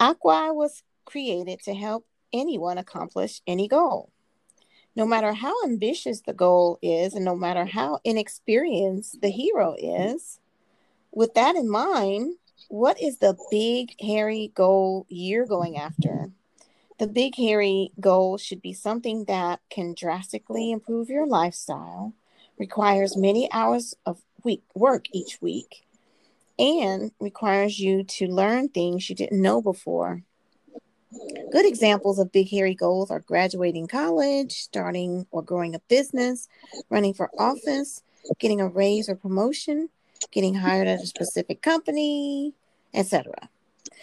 Aqua was created to help anyone accomplish any goal. No matter how ambitious the goal is, and no matter how inexperienced the hero is, with that in mind, what is the big, hairy goal you're going after? The big, hairy goal should be something that can drastically improve your lifestyle, requires many hours of week work each week, and requires you to learn things you didn't know before. Good examples of big, hairy goals are graduating college, starting or growing a business, running for office, getting a raise or promotion, getting hired at a specific company, etc.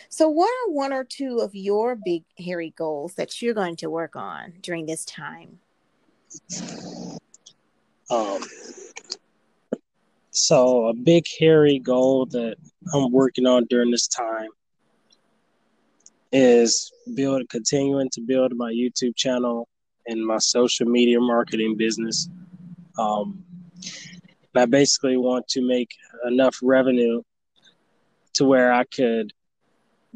So, what are one or two of your big, hairy goals that you're going to work on during this time? Um, so, a big, hairy goal that I'm working on during this time is build continuing to build my YouTube channel and my social media marketing business. Um, I basically want to make enough revenue to where I could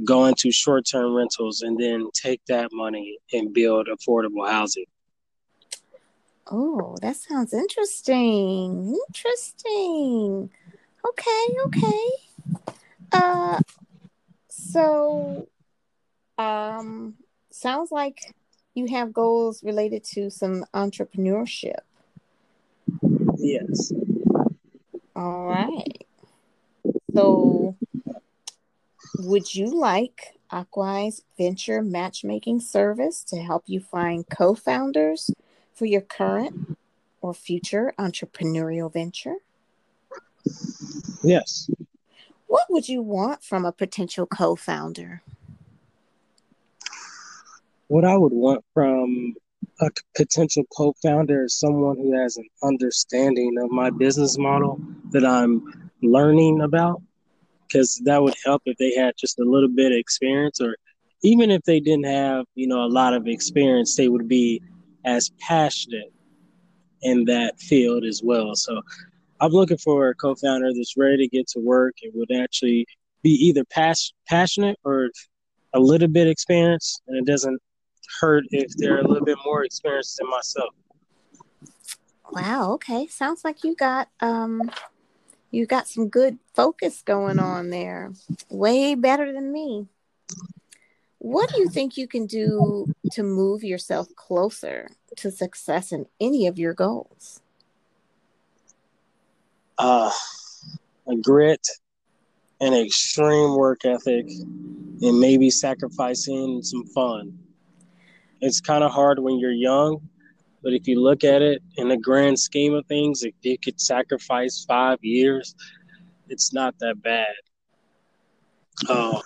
go into short term rentals and then take that money and build affordable housing. Oh, that sounds interesting. Interesting. Okay, okay. Uh so um sounds like you have goals related to some entrepreneurship. Yes. All right. So would you like Aquai's venture matchmaking service to help you find co founders for your current mm-hmm. or future entrepreneurial venture? Yes. What would you want from a potential co founder? What I would want from a potential co founder is someone who has an understanding of my business model that I'm learning about because that would help if they had just a little bit of experience or even if they didn't have you know a lot of experience they would be as passionate in that field as well so i'm looking for a co-founder that's ready to get to work and would actually be either pas- passionate or a little bit experienced and it doesn't hurt if they're a little bit more experienced than myself wow okay sounds like you got um you got some good focus going on there. Way better than me. What do you think you can do to move yourself closer to success in any of your goals? Uh, a grit, an extreme work ethic, and maybe sacrificing some fun. It's kind of hard when you're young but if you look at it in the grand scheme of things, if you could sacrifice five years, it's not that bad. Um,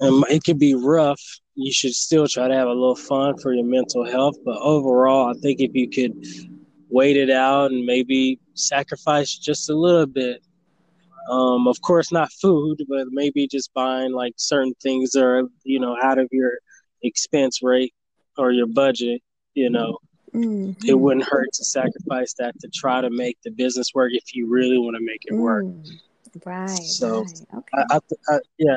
and it could be rough. You should still try to have a little fun for your mental health. But overall, I think if you could wait it out and maybe sacrifice just a little bit, um, of course, not food, but maybe just buying like certain things that are, you know, out of your expense rate or your budget you know mm-hmm. it wouldn't hurt to sacrifice that to try to make the business work if you really want to make it work mm. Right so right. okay I, I, I, yeah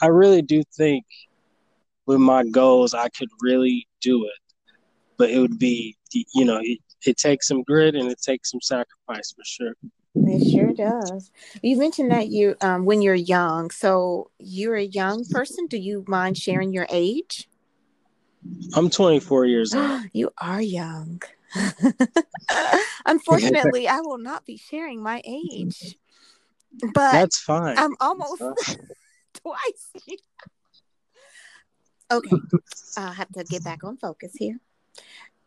I, really do think with my goals i could really do it but it would be you know it, it takes some grit and it takes some sacrifice for sure it sure does. You mentioned that you um, when you're young. So you're a young person. Do you mind sharing your age? I'm 24 years old. you are young. Unfortunately, I will not be sharing my age. But that's fine. I'm almost twice. okay. I have to get back on focus here.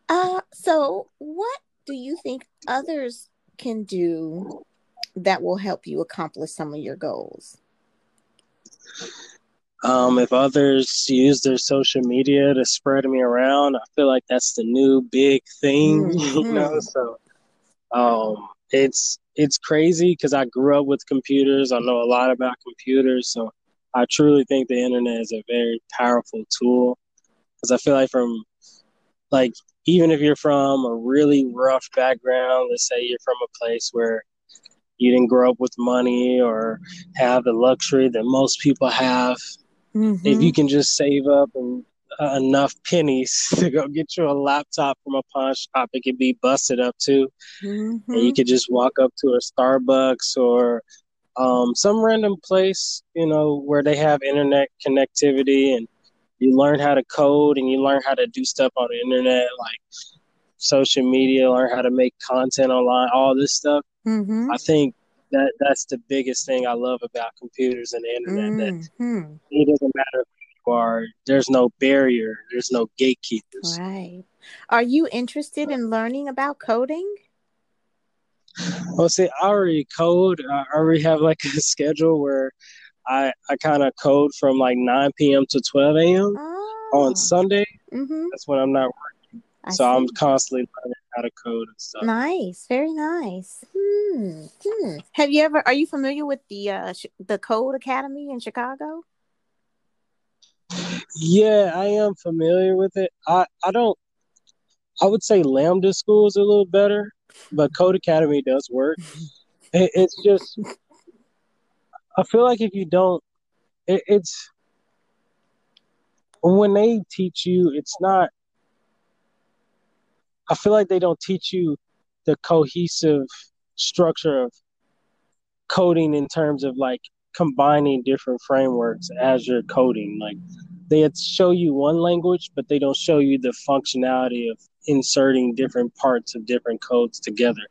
Uh so what do you think others can do that will help you accomplish some of your goals? Um, if others use their social media to spread me around, I feel like that's the new big thing, mm-hmm. you know. So um, it's it's crazy because I grew up with computers. I know a lot about computers, so I truly think the internet is a very powerful tool. Because I feel like from like even if you're from a really rough background, let's say you're from a place where you didn't grow up with money or have the luxury that most people have mm-hmm. if you can just save up and uh, enough pennies to go get you a laptop from a pawn shop, it could be busted up too. Mm-hmm. And you could just walk up to a Starbucks or um, some random place, you know, where they have internet connectivity and you learn how to code and you learn how to do stuff on the internet, like social media, learn how to make content online, all this stuff. Mm-hmm. I think that that's the biggest thing I love about computers and the internet. Mm-hmm. That it doesn't matter are. There's no barrier. There's no gatekeepers. Right. Are you interested in learning about coding? Well, see, I already code. I already have like a schedule where I I kind of code from like 9 p.m. to 12 a.m. Oh. on Sunday. Mm-hmm. That's when I'm not working. I so see. I'm constantly learning how to code and stuff. Nice, very nice. Hmm. Hmm. Have you ever? Are you familiar with the uh, the Code Academy in Chicago? Yeah, I am familiar with it. I I don't. I would say Lambda School is a little better, but Code Academy does work. It, it's just, I feel like if you don't, it, it's when they teach you, it's not I feel like they don't teach you the cohesive structure of coding in terms of like combining different frameworks as you're coding. Like they show you one language, but they don't show you the functionality of inserting different parts of different codes together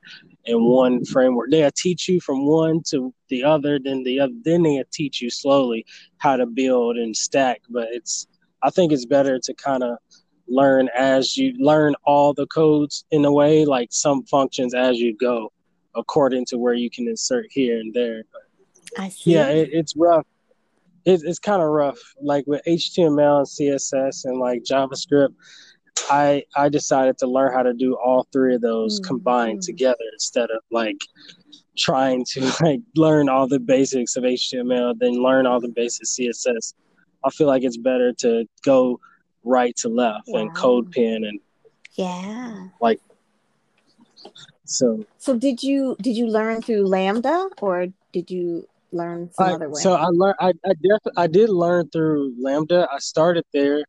in one framework. They teach you from one to the other, then the other, then they teach you slowly how to build and stack. But it's, I think it's better to kind of learn as you learn all the codes in a way, like some functions as you go, according to where you can insert here and there. But I see. Yeah, it, it's rough. It, it's kind of rough. Like with HTML and CSS and like JavaScript, I I decided to learn how to do all three of those mm-hmm. combined together instead of like trying to like learn all the basics of HTML, then learn all the basics CSS. I feel like it's better to go right to left wow. and CodePen and yeah like so so did you did you learn through lambda or did you learn some I, other way so i learned i I, def- I did learn through lambda i started there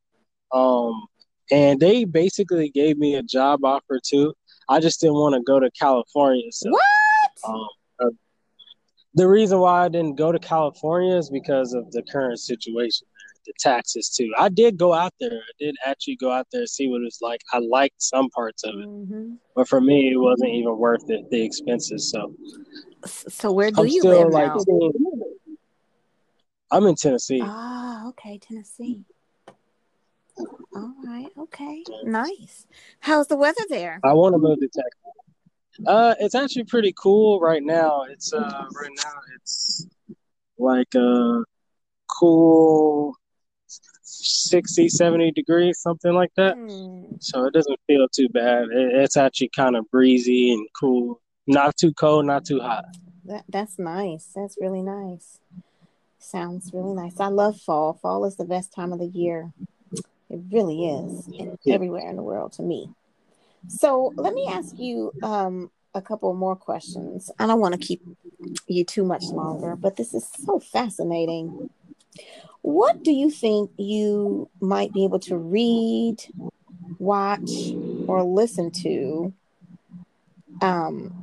um and they basically gave me a job offer too i just didn't want to go to california so what um, uh, the reason why i didn't go to california is because of the current situation the taxes too. I did go out there. I did actually go out there and see what it was like. I liked some parts of it, mm-hmm. but for me, it wasn't even worth it, the expenses. So, so where do I'm you live like, now? I'm in Tennessee. Ah, okay, Tennessee. All right, okay, nice. How's the weather there? I want to move to Texas. Uh, it's actually pretty cool right now. It's uh, right now it's like a cool 60, 70 degrees, something like that. Mm. So it doesn't feel too bad. It, it's actually kind of breezy and cool. Not too cold, not too hot. That, that's nice. That's really nice. Sounds really nice. I love fall. Fall is the best time of the year. It really is yeah. everywhere in the world to me. So let me ask you um, a couple more questions. I don't want to keep you too much longer, but this is so fascinating. What do you think you might be able to read, watch, or listen to um,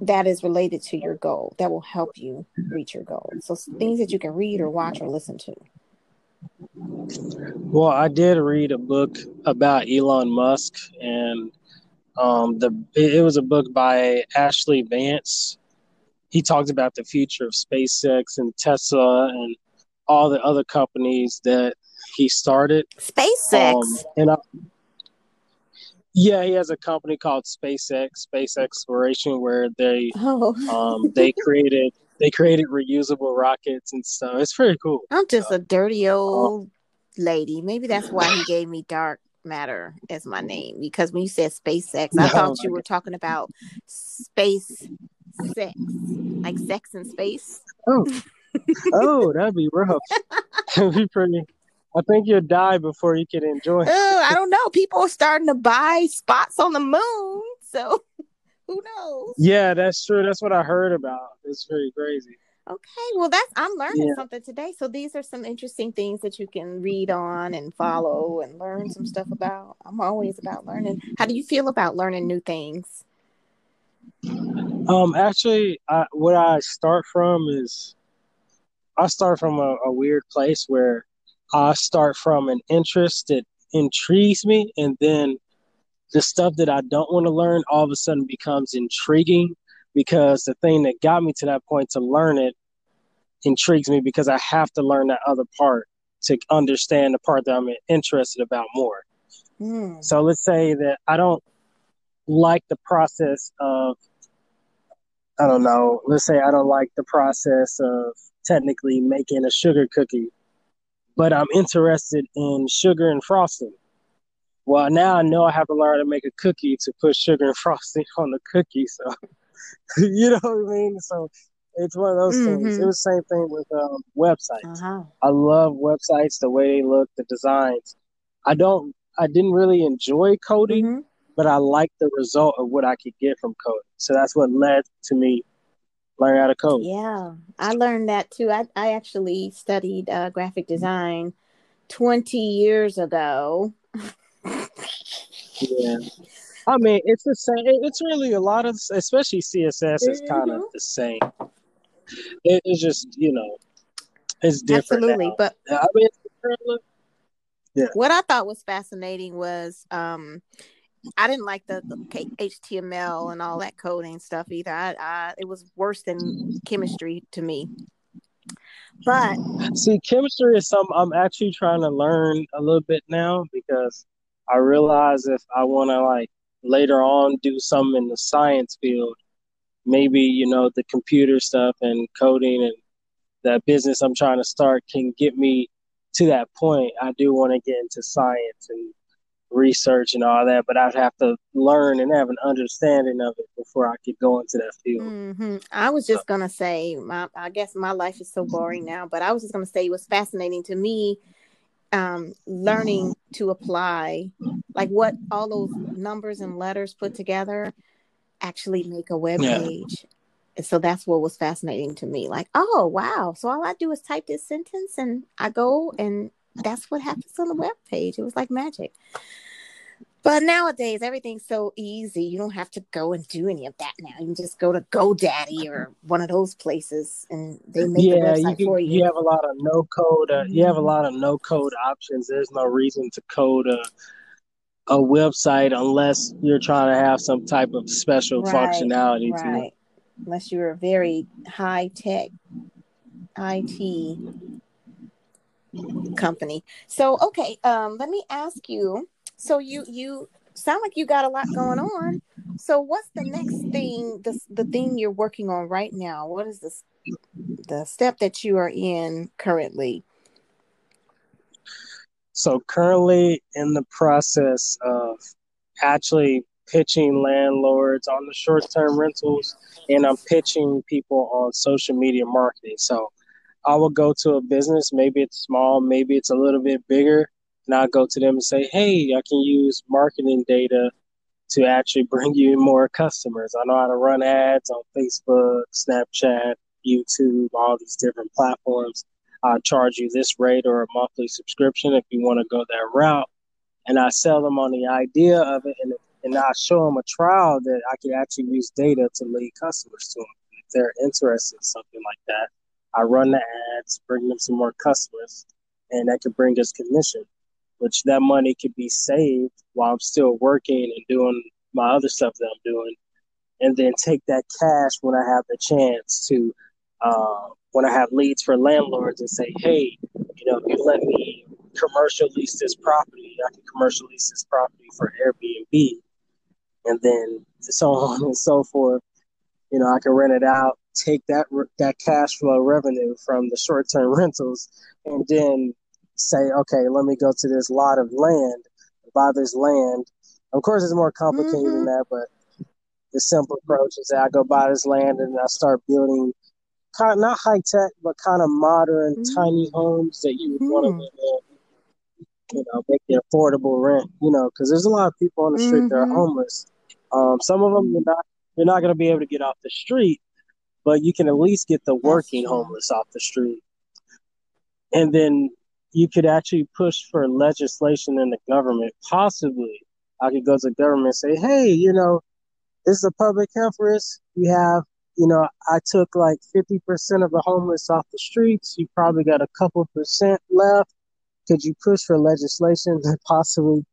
that is related to your goal that will help you reach your goal? So, things that you can read or watch or listen to. Well, I did read a book about Elon Musk, and um, the it was a book by Ashley Vance. He talked about the future of SpaceX and Tesla and all the other companies that he started. SpaceX. Um, and I, yeah, he has a company called SpaceX, Space Exploration, where they oh. um, they created they created reusable rockets and stuff. It's pretty cool. I'm just a dirty old lady. Maybe that's why he gave me dark matter as my name because when you said SpaceX, I no, thought you were talking about space sex, like sex in space. Oh, oh, that'd be rough. that'd be pretty. I think you'll die before you can enjoy. It. I don't know. People are starting to buy spots on the moon, so who knows? Yeah, that's true. That's what I heard about. It's pretty crazy. Okay, well, that's I'm learning Yeah. something today. So these are some interesting things that you can read on and follow and learn some stuff about. I'm always about learning. How do you feel about learning new things? Um, actually, I, what I start from is I start from a, a weird place where I start from an interest that intrigues me, and then the stuff that I don't want to learn all of a sudden becomes intriguing because the thing that got me to that point to learn it intrigues me because I have to learn that other part to understand the part that I'm interested about more. Hmm. So let's say that I don't like the process of, I don't know, let's say I don't like the process of technically making a sugar cookie, but I'm interested in sugar and frosting. Well, now I know I have to learn to make a cookie to put sugar and frosting on the cookie. So, you know what I mean? So, it's one of those things. Mhm. It was the same thing with um, websites. Uh-huh. I love websites, the way they look, the designs. I don't, I didn't really enjoy coding, Mhm. but I liked the result of what I could get from coding. So that's what led to me learning how to code. Yeah, I learned that too. I, I actually studied uh, graphic design 20 years ago. Yeah. I mean, it's the same. It's really a lot of, especially CSS is kind of Mhm. the same. It, it's just, you know, it's different. Absolutely. now. But I mean, it's different. what I thought was fascinating was um, I didn't like the, the HTML and all that coding stuff either. I, I, it was worse than chemistry to me. But See, chemistry is something I'm actually trying to learn a little bit now because I realize if I want to like later on do something in the science field, maybe you know the computer stuff and coding and that business I'm trying to start can get me to that point. I do want to get into science and research and all that, but I'd have to learn and have an understanding of it before I could go into that field. hmm I was just gonna say, my I guess my life is so boring now, but I was just gonna say it was fascinating to me, um, learning to apply, like what all those numbers and letters put together actually make a web Yeah. page. And so that's what was fascinating to me. Like, oh wow! So all I do is type this sentence, and I go, and that's what happens on the web page. It was like magic. But nowadays, everything's so easy. You don't have to go and do any of that now. You can just go to GoDaddy or one of those places, and they make a Yeah, website you for you you. have a lot of no code. Uh, you have a Mhm. lot of no code options. There's no reason to code a a website unless you're trying to have some type of special Right, functionality to it. Unless you're a very high tech IT company. So, okay, um, let me ask you. So you you sound like you got a lot going on. So what's the next thing? The the thing you're working on right now? What is this? The step that you are in currently? So currently in the process of actually pitching landlords on the short-term rentals, and I'm pitching people on social media marketing. So I will go to a business, maybe it's small, maybe it's a little bit bigger, and I'll go to them and say, "Hey, I can use marketing data to actually bring you more customers. I know how to run ads on Facebook, Snapchat, YouTube, all these different platforms. I'll charge you this rate or a monthly subscription if you want to go that route. And I sell them on the idea of it, and, and I show them a trial that I can actually use data to lead customers to them. If they're interested in something like that, I run the ads, bring them some more customers, and that could bring us commission, which that money could be saved while I'm still working and doing my other stuff that I'm doing, and then take that cash when I have the chance to, uh, when I have leads for landlords and say, hey, you know, you let me commercial lease this property, I can commercial lease this property for Airbnb, and then so on and so forth. You know, I can rent it out, take that that cash flow revenue from the short term rentals, and then say, okay, let me go to this lot of land, buy this land. Of course, it's more complicated than Mhm. that, but the simple approach is that I go buy this land and I start building kind of not high tech, but kind of modern, tiny homes that you would want to live in. You know, make it affordable rent. You know, because there's a lot of people on the street that are Mhm. homeless. Um, some of them you're not you're not going to be able to get off the street, but you can at least get the working homeless off the street. And then you could actually push for legislation in the government. Possibly, I could go to the government and say, hey, you know, this is a public health risk. We have, you know, I took like 50% of the homeless off the streets. You probably got a couple percent left. Could you push for legislation that possibly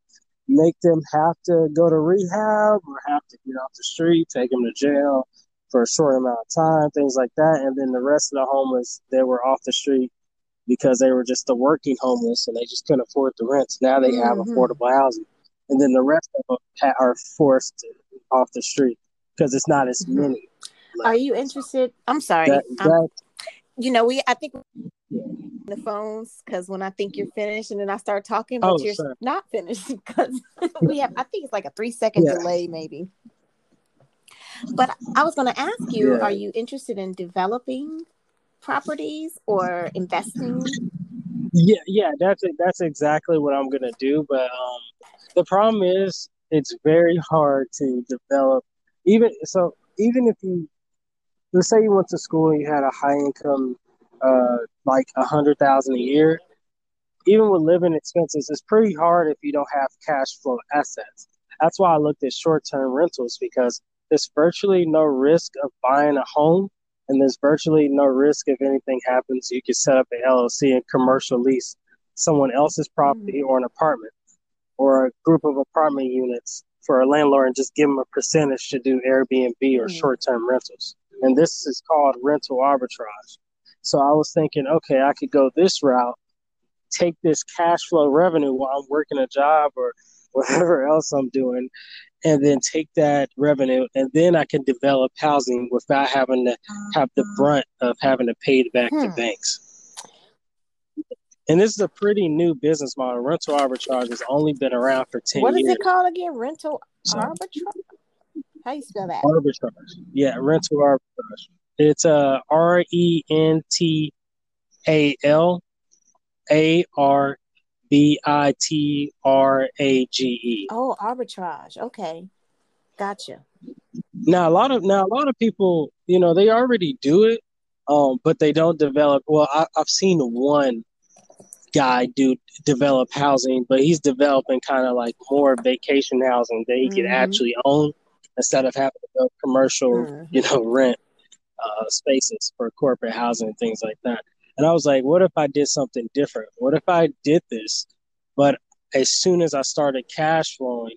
make them have to go to rehab or have to get off the street, take them to jail for a short amount of time, things like that. And then the rest of the homeless, they were off the street because they were just the working homeless and they just couldn't afford the rents. Now they have mm-hmm. affordable housing. And then the rest of them are forced off the street because it's not as mm-hmm. many. Left. Are you interested? I'm sorry. That, that, you know, we I think the phones because when I think you're finished and then I start talking, but oh, you're sorry. not finished because we have I think it's like a three second yeah. delay maybe. But I was going to ask you: yeah. Are you interested in developing properties or investing? Yeah, yeah, that's that's exactly what I'm gonna do. But um, the problem is, it's very hard to develop. Even so, even if you let's say you went to school and you had a high income, uh, like a hundred thousand a year. Even with living expenses, it's pretty hard if you don't have cash flow assets. That's why I looked at short term rentals because there's virtually no risk of buying a home and there's virtually no risk if anything happens. You can set up an LLC and commercial lease someone else's property mm-hmm. or an apartment or a group of apartment units for a landlord and just give them a percentage to do Airbnb or mm-hmm. short term rentals. And this is called rental arbitrage. So I was thinking, okay, I could go this route, take this cash flow revenue while I'm working a job or whatever else I'm doing, and then take that revenue and then I can develop housing without having to have the uh-huh. brunt of having to pay it back hmm. to banks. And this is a pretty new business model. Rental arbitrage has only been around for 10 what years. What is it called again? Rental arbitrage? How you spell that? Arbitrage. Yeah, rental arbitrage. It's uh, R E N T A L A R B I T R A G E. Oh, arbitrage. Okay, gotcha. Now a lot of now a lot of people, you know, they already do it, um, but they don't develop. Well, I, I've seen one guy do develop housing, but he's developing kind of like more vacation housing that he mm-hmm. can actually own instead of having to go commercial, mm-hmm. you know, rent uh, spaces for corporate housing and things like that. And I was like, what if I did something different? What if I did this, but as soon as I started cash flowing,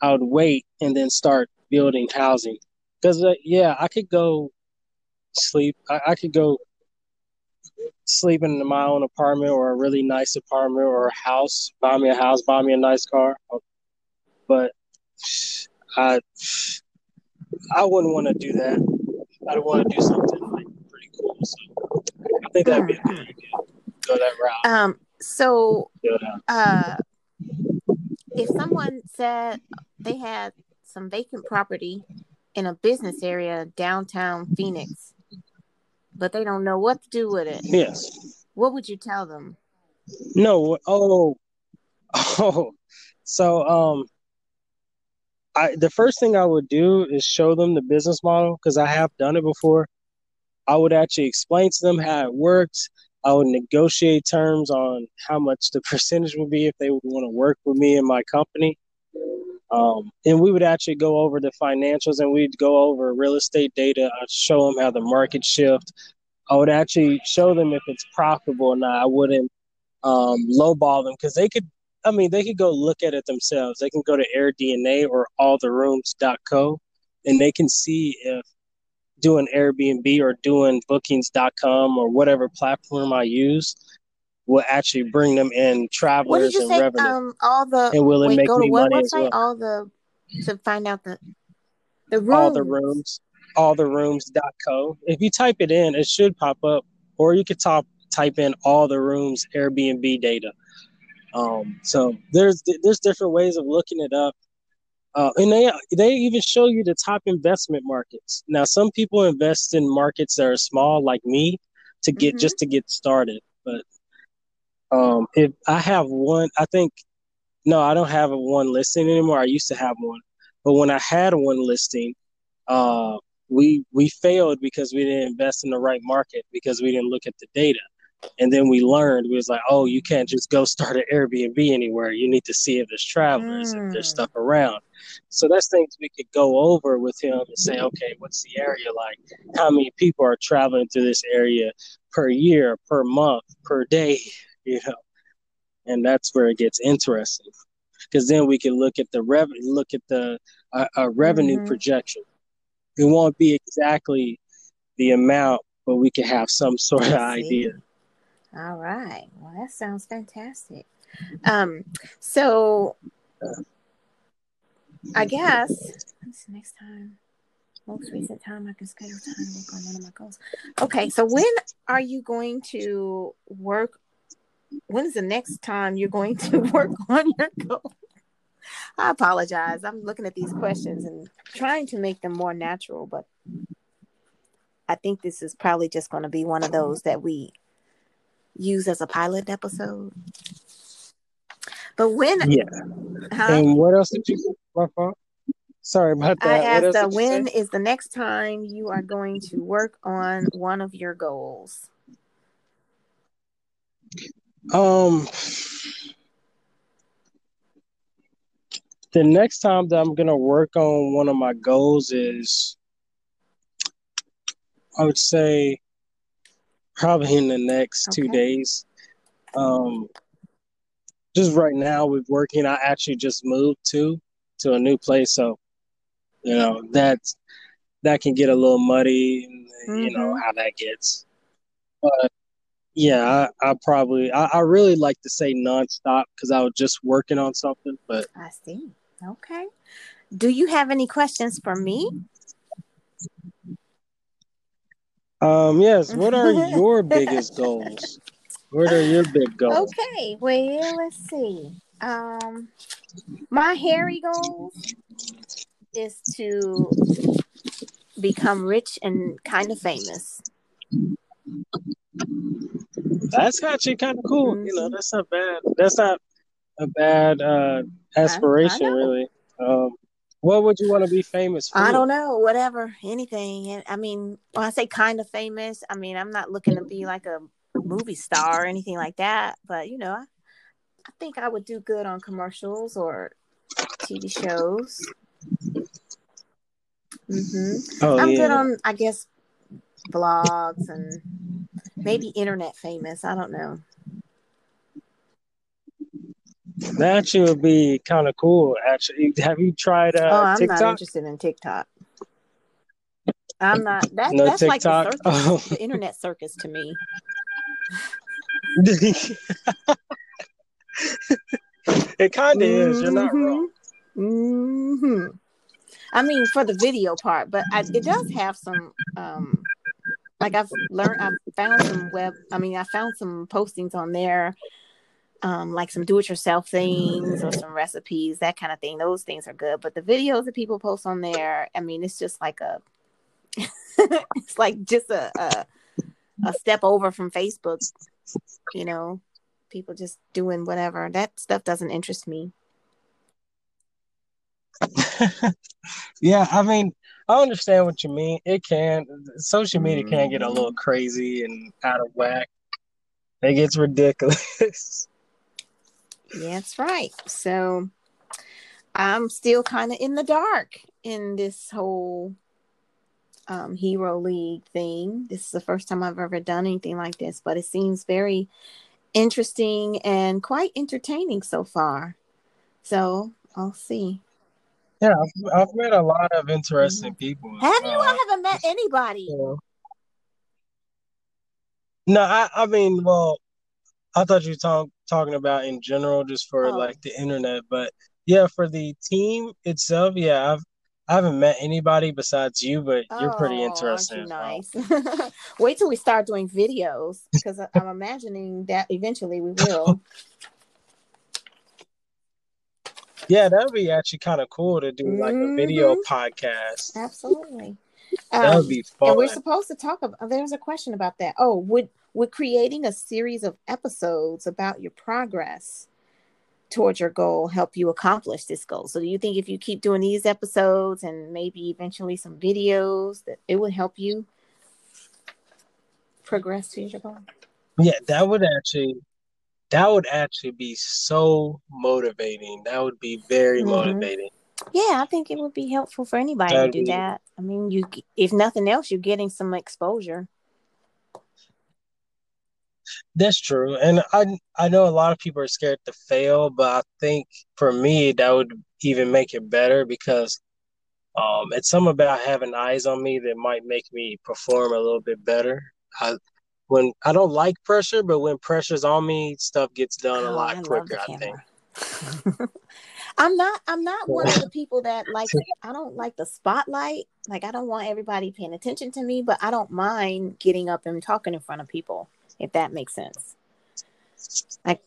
I would wait and then start building housing. Because uh, yeah, I could go sleep. I, I could go sleep in my own apartment or a really nice apartment or a house. Buy me a house. Buy me a nice car. But I I wouldn't want to do that. I'd want to do something like pretty cool. So I think that'd be a good idea. Go that route. Um. So, uh, if someone said they had some vacant property in a business area downtown Phoenix, but they don't know what to do with it. Yes. What would you tell them? No. Oh. Oh. So um I the first thing I would do is show them the business model because I have done it before. I would actually explain to them how it works. I would negotiate terms on how much the percentage would be if they would want to work with me and my company. Um, and we would actually go over the financials and we'd go over real estate data. I'd show them how the market shift. I would actually show them if it's profitable or not. I wouldn't um, lowball them because they could I mean, they could go look at it themselves. They can go to AirDNA or alltherooms.co and they can see if doing Airbnb or doing bookings.com or whatever platform I use will actually bring them in travelers and say, revenue. Um, all the and will it wait, make go to what website? Well? All the to find out the the rooms. All the rooms. All the rooms.co. If you type it in, it should pop up, or you could top type in all the rooms Airbnb data. Um, so there's there's different ways of looking it up. Uh, and they they even show you the top investment markets. Now, some people invest in markets that are small, like me, to get mm-hmm. just to get started. But um, if I have one, I think no, I don't have a one listing anymore. I used to have one, but when I had one listing, uh, we we failed because we didn't invest in the right market because we didn't look at the data and then we learned we was like oh you can't just go start an airbnb anywhere you need to see if there's travelers mm. if there's mm. stuff around so that's things we could go over with him and say okay what's the area like how many people are traveling through this area per year per month per day you know and that's where it gets interesting because then we can look at the revenue look at the uh, uh, revenue mm-hmm. projection it won't be exactly the amount but we can have some sort of idea all right. Well, that sounds fantastic. Um, so I guess what's the next time? Most recent time I can schedule time to work on one of my goals. Okay, so when are you going to work? When is the next time you're going to work on your goal? I apologize. I'm looking at these questions and trying to make them more natural, but I think this is probably just going to be one of those that we use as a pilot episode. But when yeah, huh? and what else did you? My fault. Sorry about that. I asked, uh, when is the next time you are going to work on one of your goals? Um, the next time that I'm gonna work on one of my goals is, I would say, probably in the next okay. two days. Um, just right now with working, I actually just moved to to a new place, so you know that that can get a little muddy. Mm-hmm. You know mm-hmm. how that gets, but yeah, I, I probably I, I, really like to say nonstop because I was just working on something. But I see. Okay. Do you have any questions for me? Um, yes. What are your biggest goals? What are your big goals? Okay. Well, let's see. Um, my hairy goals is to become rich and kind of famous. That's actually kind of cool. Mm-hmm. You know, that's not bad. That's not a bad uh, aspiration, I, I really. Um, what would you want to be famous for? I don't know. Whatever, anything. I mean, when I say kind of famous, I mean I'm not looking to be like a movie star or anything like that. But you know, I, I think I would do good on commercials or TV shows. Mm-hmm. Oh, I'm yeah. good on, I guess, blogs and maybe internet famous. I don't know. That would be kind of cool. Actually, have you tried? Uh, oh, I'm TikTok? not interested in TikTok. I'm not. That, no that's TikTok? like the, circus, oh. the internet circus to me. it kind of mm-hmm. is. You're not wrong. Mm-hmm. I mean, for the video part, but I, it does have some. um Like I've learned, I've found some web. I mean, I found some postings on there um, like some do-it-yourself things or some recipes, that kind of thing. Those things are good. But the videos that people post on there, I mean, it's just like a, it's like just a, a a step over from Facebook. You know, people just doing whatever. That stuff doesn't interest me. yeah, I mean, I understand what you mean. It can social media can get a little mm-hmm. crazy and out of whack. It gets ridiculous. That's right. So I'm still kind of in the dark in this whole um, Hero League thing. This is the first time I've ever done anything like this, but it seems very interesting and quite entertaining so far. So I'll see. Yeah, I've, I've met a lot of interesting mm-hmm. people. Have you? I haven't met anybody. Yeah. No, I, I mean, well, I thought you were talk, talking about in general, just for oh. like the internet. But yeah, for the team itself, yeah, I've I haven't met anybody besides you, but you're oh, pretty interesting. Nice. Wait till we start doing videos because I'm imagining that eventually we will. yeah, that would be actually kind of cool to do like mm-hmm. a video mm-hmm. podcast. Absolutely. That um, would be fun. And we're supposed to talk about. There's a question about that. Oh, would would creating a series of episodes about your progress towards your goal help you accomplish this goal? So do you think if you keep doing these episodes and maybe eventually some videos that it would help you progress to your goal? Yeah, that would actually that would actually be so motivating. That would be very mm-hmm. motivating. Yeah, I think it would be helpful for anybody That'd to do be... that. I mean, you if nothing else, you're getting some exposure. That's true, and I I know a lot of people are scared to fail, but I think for me that would even make it better because um, it's something about having eyes on me that might make me perform a little bit better. I, when I don't like pressure, but when pressure's on me, stuff gets done a oh, lot I quicker. I think. I'm not. I'm not one of the people that like. I don't like the spotlight. Like I don't want everybody paying attention to me, but I don't mind getting up and talking in front of people if that makes sense. Like,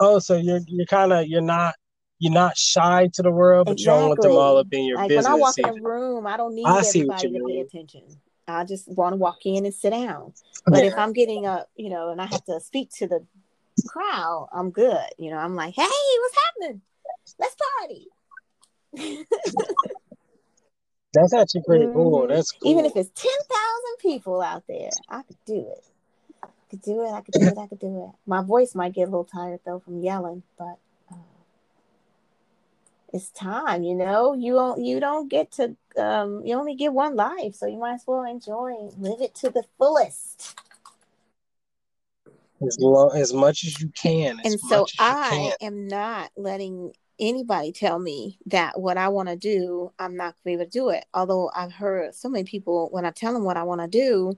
oh, so you're you're kind of you're not you're not shy to the world, but exactly. you don't want them all up in your like business. When I walk in a room, I don't need I everybody to pay attention. I just want to walk in and sit down. But yeah. if I'm getting up, you know, and I have to speak to the crowd, I'm good. You know, I'm like, hey, what's happening? Let's party. That's actually pretty mm-hmm. cool. That's cool. Even if it's ten thousand people out there, I could do it. Could do it. I could do it. I could do it. My voice might get a little tired though from yelling, but uh, it's time. You know, you don't you don't get to um, you only get one life, so you might as well enjoy, live it to the fullest. As long as much as you can. and so I am not letting anybody tell me that what I want to do, I'm not going to be able to do it. Although I've heard so many people when I tell them what I want to do,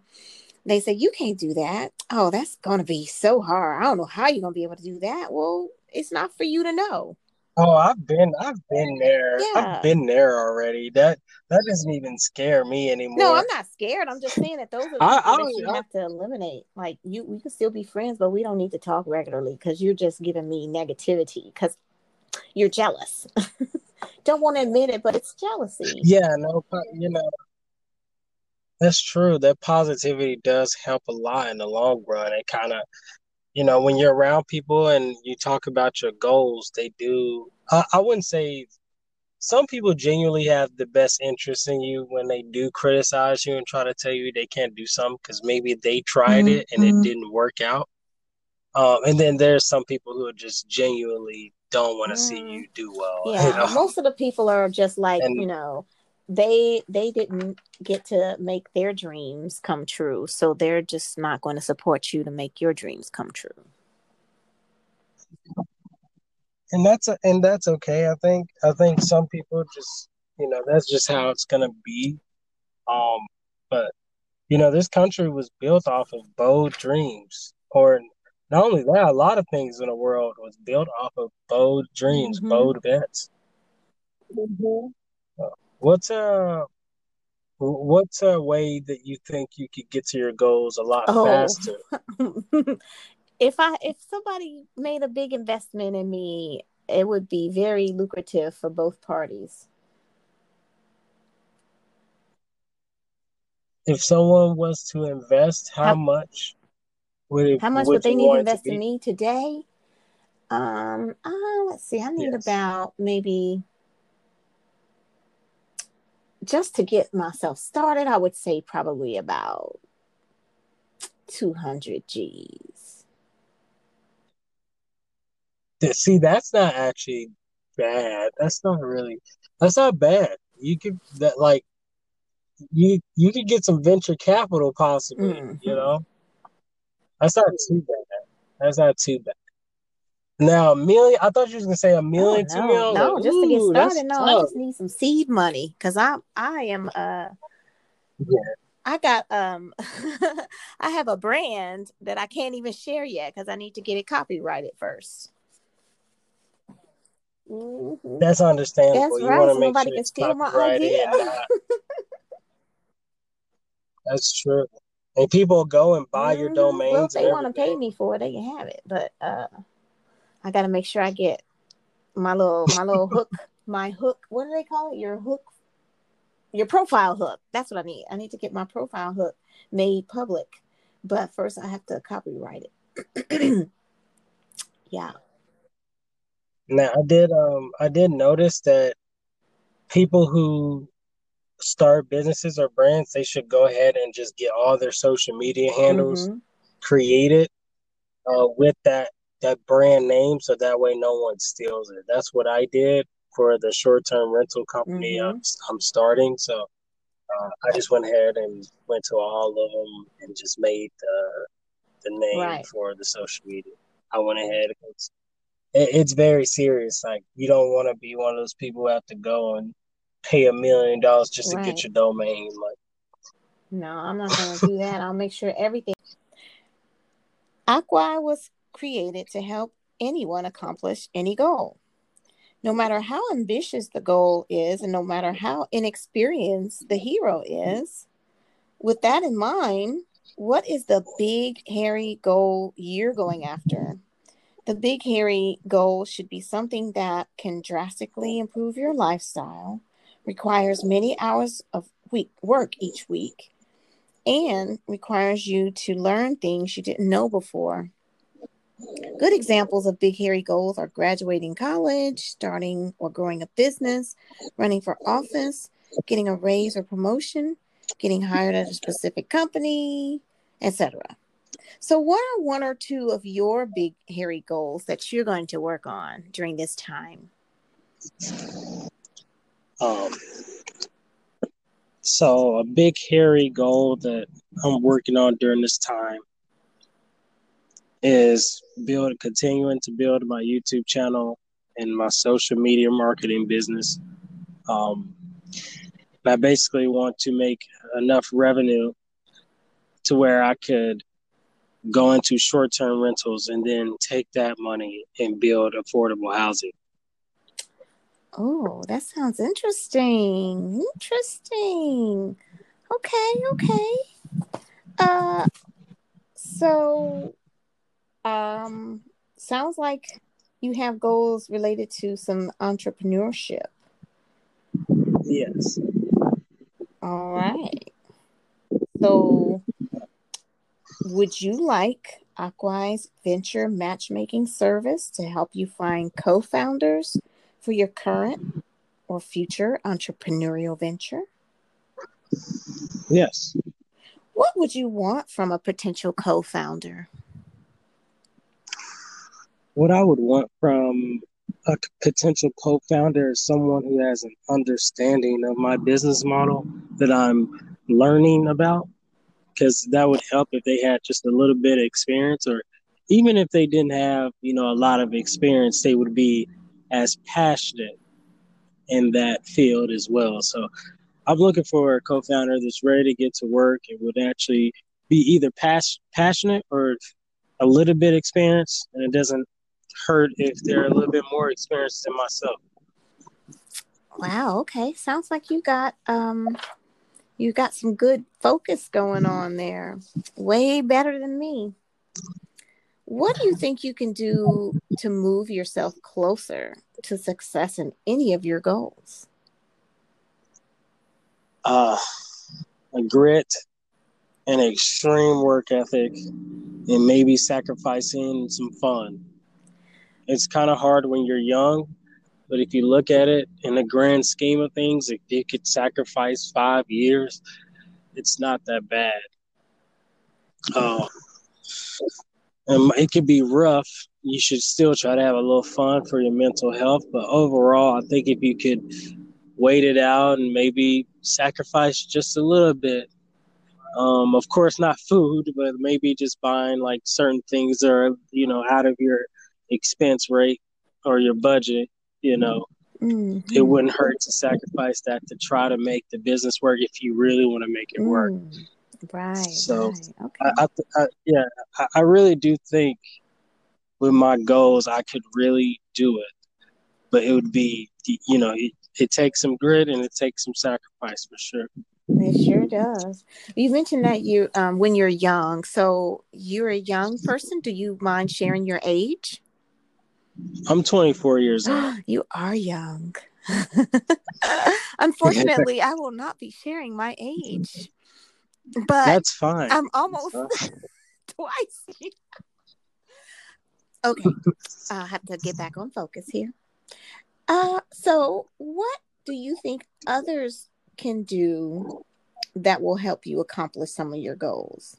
they say, You can't do that. Oh, that's going to be so hard. I don't know how you're going to be able to do that. Well, it's not for you to know. Oh, I've been, I've been there. Yeah. I've been there already. That that doesn't even scare me anymore. No, I'm not scared. I'm just saying that those are the I, I that you I, have to eliminate. Like you, we can still be friends, but we don't need to talk regularly because you're just giving me negativity. Because you're jealous. Don't want to admit it, but it's jealousy. Yeah, no, you know, that's true. That positivity does help a lot in the long run. It kind of, you know, when you're around people and you talk about your goals, they do. I, I wouldn't say some people genuinely have the best interest in you when they do criticize you and try to tell you they can't do something because maybe they tried mm-hmm. it and it mm-hmm. didn't work out. Um, and then there's some people who are just genuinely don't want to mm. see you do well. Yeah, you know? most of the people are just like and, you know they they didn't get to make their dreams come true, so they're just not going to support you to make your dreams come true. And that's a, and that's okay. I think I think some people just you know that's just how it's gonna be. Um, but you know this country was built off of bold dreams, or not only that, a lot of things in the world was built off of bold dreams, mm-hmm. bold bets. Mm-hmm. What's a what's a way that you think you could get to your goals a lot oh. faster? if I if somebody made a big investment in me, it would be very lucrative for both parties. If someone was to invest, how, how much? Would, it, How much would, they need to invest in me today? Um, uh, let's see. I need yes. about maybe just to get myself started. I would say probably about two hundred G's. See, that's not actually bad. That's not really. That's not bad. You could that like you you could get some venture capital possibly. Mm-hmm. You know that's not too bad. That's not too bad. Now a million. I thought you was gonna say a million, oh, no, two million. No, like, just to get started. No, tough. I just need some seed money because I'm I am uh yeah. I got um I have a brand that I can't even share yet because I need to get it copyrighted 1st mm-hmm. That's understandable. That's you right. so nobody sure can steal my idea. That's true. And people go and buy mm-hmm. your domains. Well, if they want to pay me for it, they can have it. But uh, I got to make sure I get my little my little hook, my hook. What do they call it? Your hook, your profile hook. That's what I need. I need to get my profile hook made public. But first, I have to copyright it. yeah. Now I did um I did notice that people who start businesses or brands, they should go ahead and just get all their social media handles Mm-hmm. created uh, with that that brand name, so that way no one steals it. That's what I did for the short term rental company Mm-hmm. I'm, I'm starting. So uh, I just went ahead and went to all of them and just made the the name Right. for the social media. I went ahead. It's, it, it's very serious. Like you don't want to be one of those people who have to go and pay a million dollars just to get your domain. Like No, I'm not going to do that. I'll make sure everything. Aqua was created to help anyone accomplish any goal. No matter how ambitious the goal is, and no matter how inexperienced the hero is, with that in mind, what is the big, hairy goal you're going after? The big, hairy goal should be something that can drastically improve your lifestyle, requires many hours of week work each week, and requires you to learn things you didn't know before. Good examples of big, hairy goals are graduating college, starting or growing a business, running for office, getting a raise or promotion, getting hired at a specific company, etc. So, what are one or two of your big, hairy goals that you're going to work on during this time? um, so a big hairy goal that I'm working on during this time is build continuing to build my YouTube channel and my social media marketing business. Um, and I basically want to make enough revenue to where I could go into short term rentals and then take that money and build affordable housing. Oh, that sounds interesting. Interesting. Okay, okay. Uh so um sounds like you have goals related to some entrepreneurship. Yes. All right. So would you like Aquai's venture matchmaking service to help you find co-founders for your current or future entrepreneurial venture? Yes. What would you want from a potential co founder? What I would want from a potential co founder is someone who has an understanding of my business model that I'm learning about, because that would help if they had just a little bit of experience, or even if they didn't have, you know, a lot of experience, they would be as passionate in that field as well. So I'm looking for a co founder that's ready to get to work and would actually be either pas- passionate or a little bit experienced, and it doesn't hurt if they're a little bit more experienced than myself. Wow, okay. Sounds like you got um you got some good focus going on there. Way better than me. What do you think you can do to move yourself closer to success in any of your goals? Uh, a grit, an extreme work ethic, and maybe sacrificing some fun. It's kind of hard when you're young, but if you look at it in the grand scheme of things, if you could sacrifice five years, it's not that bad. Um, and it could be rough. You should still try to have a little fun for your mental health, but overall, I think if you could wait it out and maybe sacrifice just a little bit. Um, of course, not food, but maybe just buying like certain things that are, you know, out of your expense rate or your budget, you know, Mhm. it wouldn't hurt to sacrifice that to try to make the business work if you really want to make it work. Mm. Right. So, right. Okay. I, I, I yeah, I, I really do think with my goals, I could really do it, but it would be, you know, it, it takes some grit and it takes some sacrifice for sure. It sure does. You mentioned that you um when you're young. So you're a young person. Do you mind sharing your age? I'm 24 years old. you are young. Unfortunately, I will not be sharing my age. But That's fine. I'm almost fine. twice. Okay. I'll have to get back on focus here. Uh, so what do you think others can do that will help you accomplish some of your goals?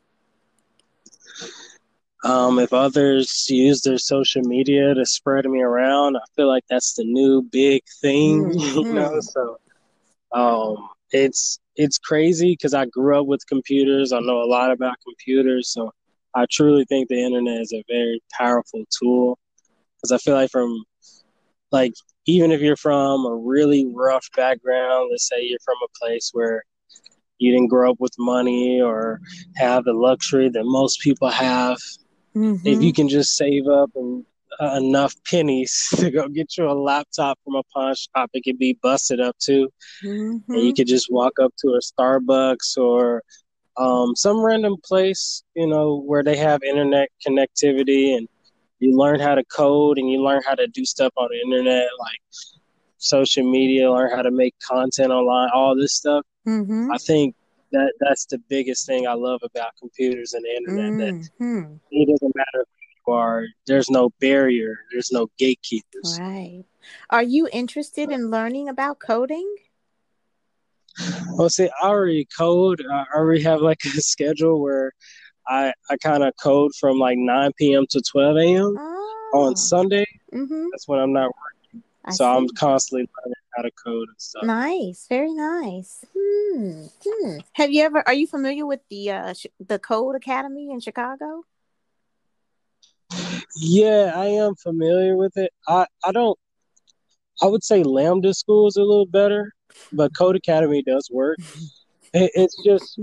Um, if others use their social media to spread me around, I feel like that's the new big thing, mm-hmm. you know. So, um, it's it's crazy because I grew up with computers. I know a lot about computers, so I truly think the internet is a very powerful tool. Because I feel like from like even if you're from a really rough background, let's say you're from a place where you didn't grow up with money or have the luxury that most people have, mm-hmm. if you can just save up and uh, enough pennies to go get you a laptop from a pawn shop, it could be busted up too. Mm-hmm. And you could just walk up to a Starbucks or um, some random place, you know, where they have internet connectivity and you learn how to code and you learn how to do stuff on the internet, like social media, learn how to make content online, all this stuff. Mm-hmm. I think that that's the biggest thing I love about computers and the internet. Mm-hmm. That it doesn't matter who you are. There's no barrier. There's no gatekeepers. Right. Are you interested in learning about coding? Well, see, I already code. I already have like a schedule where I I kind of code from like 9 p.m. to 12 a.m. Oh. on Sunday. Mm-hmm. That's when I'm not working. I so see. I'm constantly learning how to code and stuff. Nice, very nice. Hmm. Hmm. Have you ever? Are you familiar with the uh, the Code Academy in Chicago? Yeah, I am familiar with it. I I don't. I would say Lambda School is a little better, but Code Academy does work. It, it's just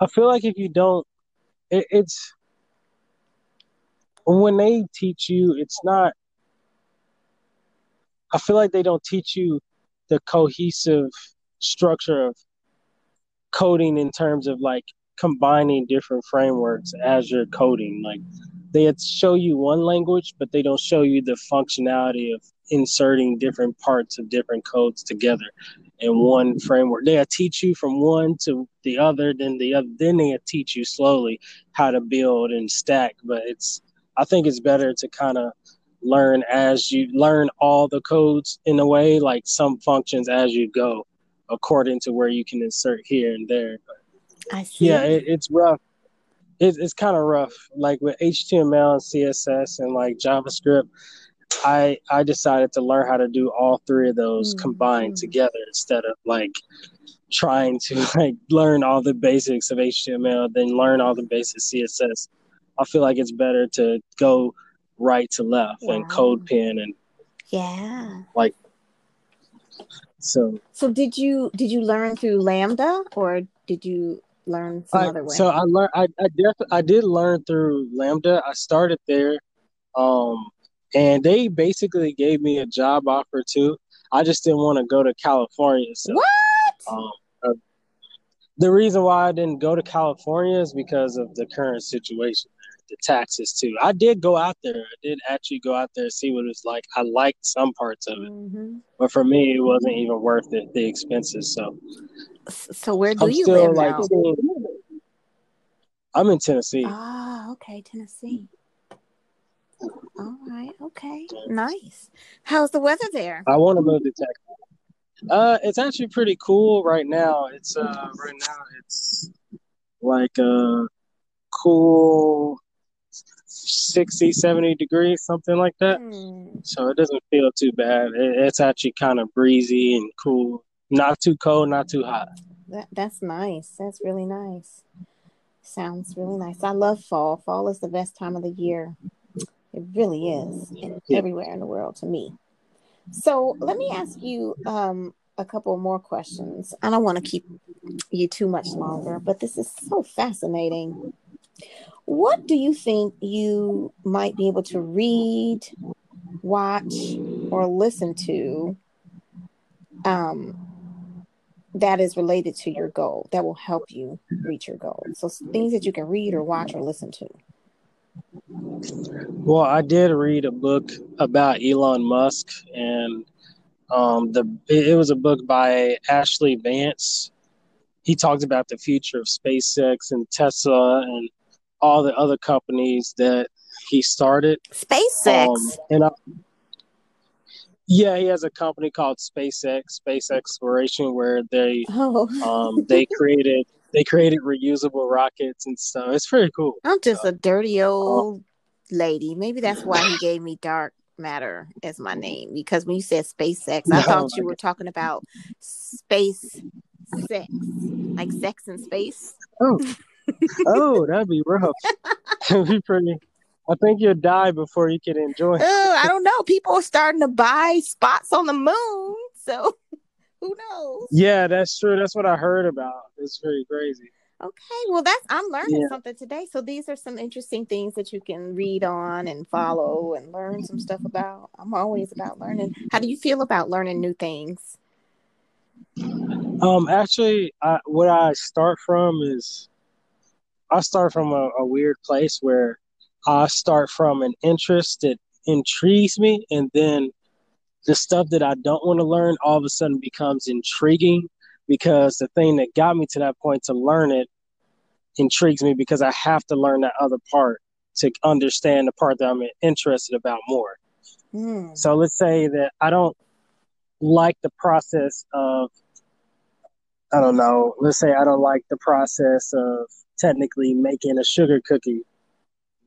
I feel like if you don't, it, it's when they teach you, it's not. I feel like they don't teach you the cohesive structure of coding in terms of like combining different frameworks as you're coding. Like they show you one language, but they don't show you the functionality of inserting different parts of different codes together in one framework. They'll teach you from one to the other, then the other, then they'll teach you slowly how to build and stack. But it's, I think it's better to kind of learn as you learn all the codes in a way, like some functions as you go, according to where you can insert here and there. But I see. Yeah, it, it's rough. It, it's kind of rough, like with HTML and CSS and like JavaScript I I decided to learn how to do all three of those mm-hmm. combined together instead of like trying to like learn all the basics of HTML, then learn all the basics CSS. I feel like it's better to go right to left wow. and CodePen and yeah, like so. So did you did you learn through Lambda or did you learn some I, other way? So I learned I I def- I did learn through Lambda. I started there. Um, and they basically gave me a job offer too. I just didn't want to go to California. So, what? Um, uh, the reason why I didn't go to California is because of the current situation, the taxes too. I did go out there. I did actually go out there and see what it was like. I liked some parts of it, mm-hmm. but for me, it wasn't even worth it, the expenses. So, so where do I'm you live like, now? I'm in Tennessee. Ah, okay, Tennessee. All right. Okay. Nice. How's the weather there? I want to move to Texas. Uh, it's actually pretty cool right now. It's uh, right now it's like a uh, cool 60, 70 degrees, something like that. Mm. So it doesn't feel too bad. It, it's actually kind of breezy and cool. Not too cold, not too hot. That, that's nice. That's really nice. Sounds really nice. I love fall. Fall is the best time of the year. It really is everywhere in the world to me. So let me ask you um, a couple more questions. I don't want to keep you too much longer, but this is so fascinating. What do you think you might be able to read, watch, or listen to um, that is related to your goal that will help you reach your goal? So things that you can read or watch or listen to. Well, I did read a book about Elon Musk, and um, the it was a book by Ashley Vance. He talked about the future of SpaceX and Tesla and all the other companies that he started. SpaceX. Um, and I, yeah, he has a company called SpaceX, Space Exploration, where they oh. um, they created they created reusable rockets and stuff. It's pretty cool. I'm just a dirty old lady. Maybe that's why he gave me dark matter as my name because when you said SpaceX, I thought you were talking about space sex, like sex in space. Oh, oh, that'd be rough. that'd be pretty. I think you'll die before you can enjoy. It. Uh, I don't know. People are starting to buy spots on the moon, so who knows? Yeah, that's true. That's what I heard about. It's pretty crazy. Okay, well, that's I'm learning yeah. something today. So these are some interesting things that you can read on and follow and learn some stuff about. I'm always about learning. How do you feel about learning new things? Um, actually, I, what I start from is I start from a, a weird place where I start from an interest that intrigues me, and then the stuff that I don't want to learn all of a sudden becomes intriguing because the thing that got me to that point to learn it intrigues me because I have to learn that other part to understand the part that I'm interested about more. Mm. So let's say that I don't like the process of I don't know, let's say I don't like the process of technically making a sugar cookie,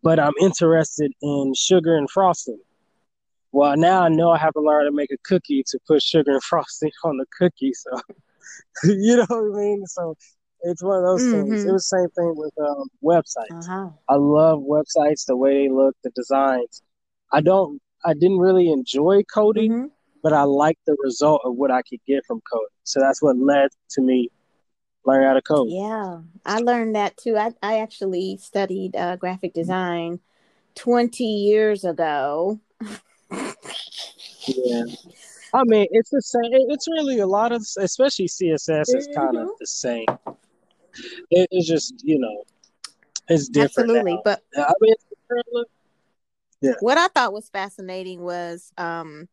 but I'm interested in sugar and frosting. Well, now I know I have to learn to make a cookie to put sugar and frosting on the cookie. So you know what I mean? So it's one of those mm-hmm. things. It was the same thing with um, websites. Uh-huh. I love websites, the way they look, the designs. I don't. I didn't really enjoy coding, mm-hmm. but I liked the result of what I could get from coding. So that's what led to me learning how to code. Yeah, I learned that too. I I actually studied uh, graphic design twenty years ago. yeah. I mean, it's the same. It's really a lot of, especially CSS is kind of mm-hmm. the same. It, it's just you know, it's different. Absolutely, now. but I mean, yeah. What I thought was fascinating was um,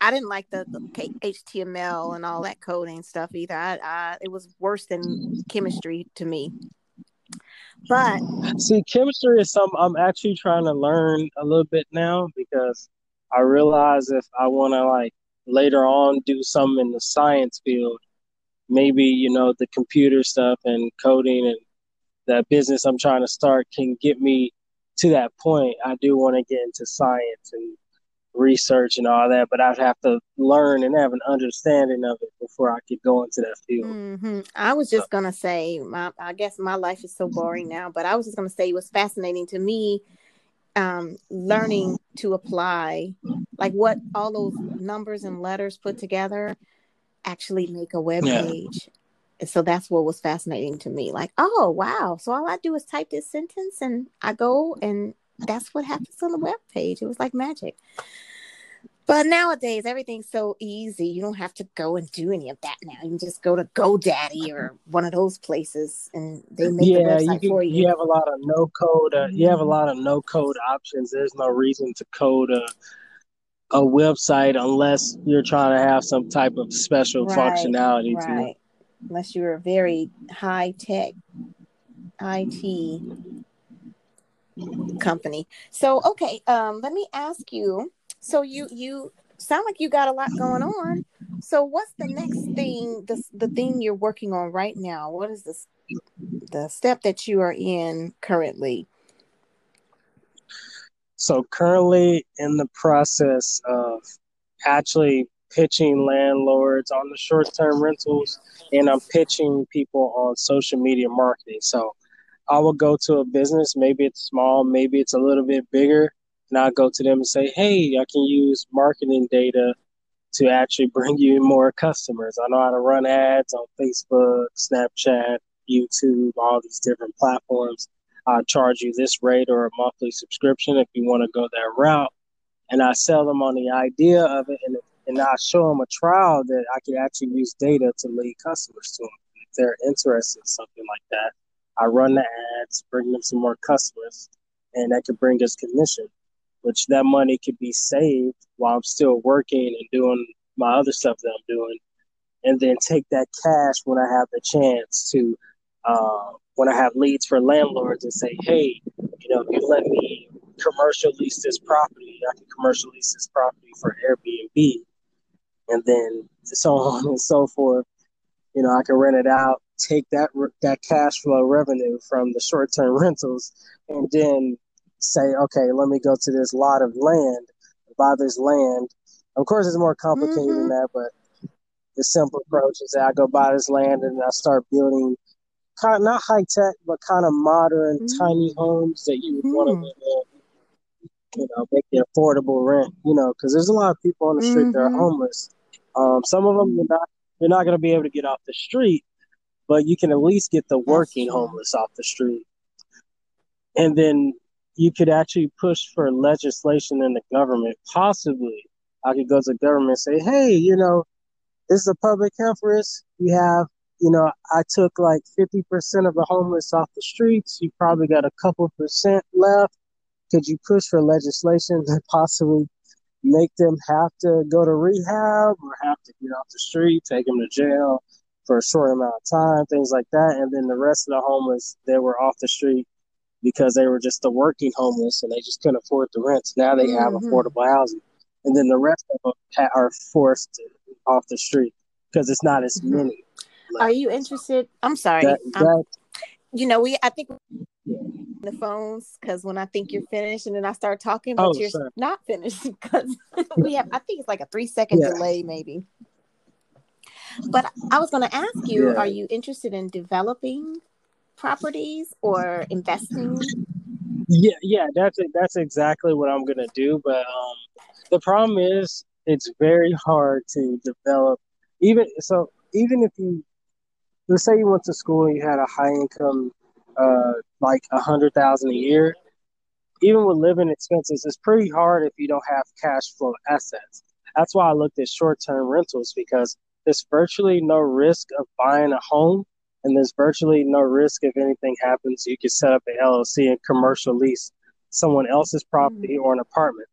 I didn't like the, the, HTML and all that coding stuff either. I, I, it was worse than chemistry to me. But see, chemistry is something I'm actually trying to learn a little bit now because I realize if I want to like later on do something in the science field, maybe you know the computer stuff and coding and that business I'm trying to start can get me to that point. I do want to get into science and research and all that, but I'd have to learn and have an understanding of it before I could go into that field. Mm-hmm. I was just so. gonna say, my I guess my life is so boring now, but I was just gonna say it was fascinating to me um, learning to apply like what all those numbers and letters put together actually make a web yeah. page. And so that's what was fascinating to me. Like, oh wow. So all I do is type this sentence and I go and that's what happens on the web page. It was like magic. But nowadays, everything's so easy. You don't have to go and do any of that now. You can just go to GoDaddy or one of those places, and they make yeah, the website you, for you. You have a lot of no code. Uh, you have a lot of no code options. There's no reason to code a a website unless you're trying to have some type of special right, functionality right. to it. Unless you're a very high tech IT company. So okay, um, let me ask you so you you sound like you got a lot going on. So what's the next thing? The the thing you're working on right now? What is this? The step that you are in currently? So currently in the process of actually pitching landlords on the short-term rentals, and I'm pitching people on social media marketing. So I will go to a business, maybe it's small, maybe it's a little bit bigger, and I'll go to them and say, hey, I can use marketing data to actually bring you more customers. I know how to run ads on Facebook, Snapchat, YouTube, all these different platforms. I'll charge you this rate or a monthly subscription if you want to go that route. And I sell them on the idea of it, and, and I show them a trial that I can actually use data to lead customers to them. If they're interested in something like that, I run the ads, bring them some more customers, and that could bring us commission which that money could be saved while I'm still working and doing my other stuff that I'm doing, and then take that cash when I have the chance to, uh, when I have leads for landlords and say, hey, you know, if you let me commercial lease this property. I can commercial lease this property for Airbnb, and then so on and so forth. You know, I can rent it out, take that that cash flow revenue from the short term rentals, and then say, okay, let me go to this lot of land, buy this land. Of course, it's more complicated mm-hmm. than that, but the simple approach is that I go buy this land and I start building kind of not high tech, but kind of modern, mm-hmm. tiny homes that you would mm-hmm. want to live in. You know, make it affordable rent. You know, because there's a lot of people on the street that are mm-hmm. homeless. Um, some of them you're not you're not going to be able to get off the street, but you can at least get the working homeless off the street. And then you could actually push for legislation in the government. Possibly, I could go to the government and say, "Hey, you know, this is a public health risk. We have, you know, I took like fifty percent of the homeless off the streets. You probably got a couple percent left. Could you push for legislation that possibly make them have to go to rehab or have to get off the street, take them to jail for a short amount of time, things like that. And then the rest of the homeless, they were off the street because they were just the working homeless and they just couldn't afford the rent. Now they have mm-hmm. affordable housing. And then the rest of them are forced off the street because it's not as mm-hmm. many. Left. Are you interested? I'm sorry. That, that, you know, we I think the phones because when I think you're finished and then I start talking, but oh, you're sorry. not finished because we have I think it's like a three second yeah. delay maybe. But I was going to ask you: yeah. Are you interested in developing properties or investing? Yeah, yeah, that's that's exactly what I'm gonna do. But um, the problem is, it's very hard to develop. Even so, even if you let's say you went to school and you had a high income, uh, like a hundred thousand a year. Even with living expenses, it's pretty hard if you don't have cash flow assets. That's why I looked at short term rentals because there's virtually no risk of buying a home and there's virtually no risk if anything happens. You can set up an LLC and commercial lease someone else's property mm-hmm. or an apartment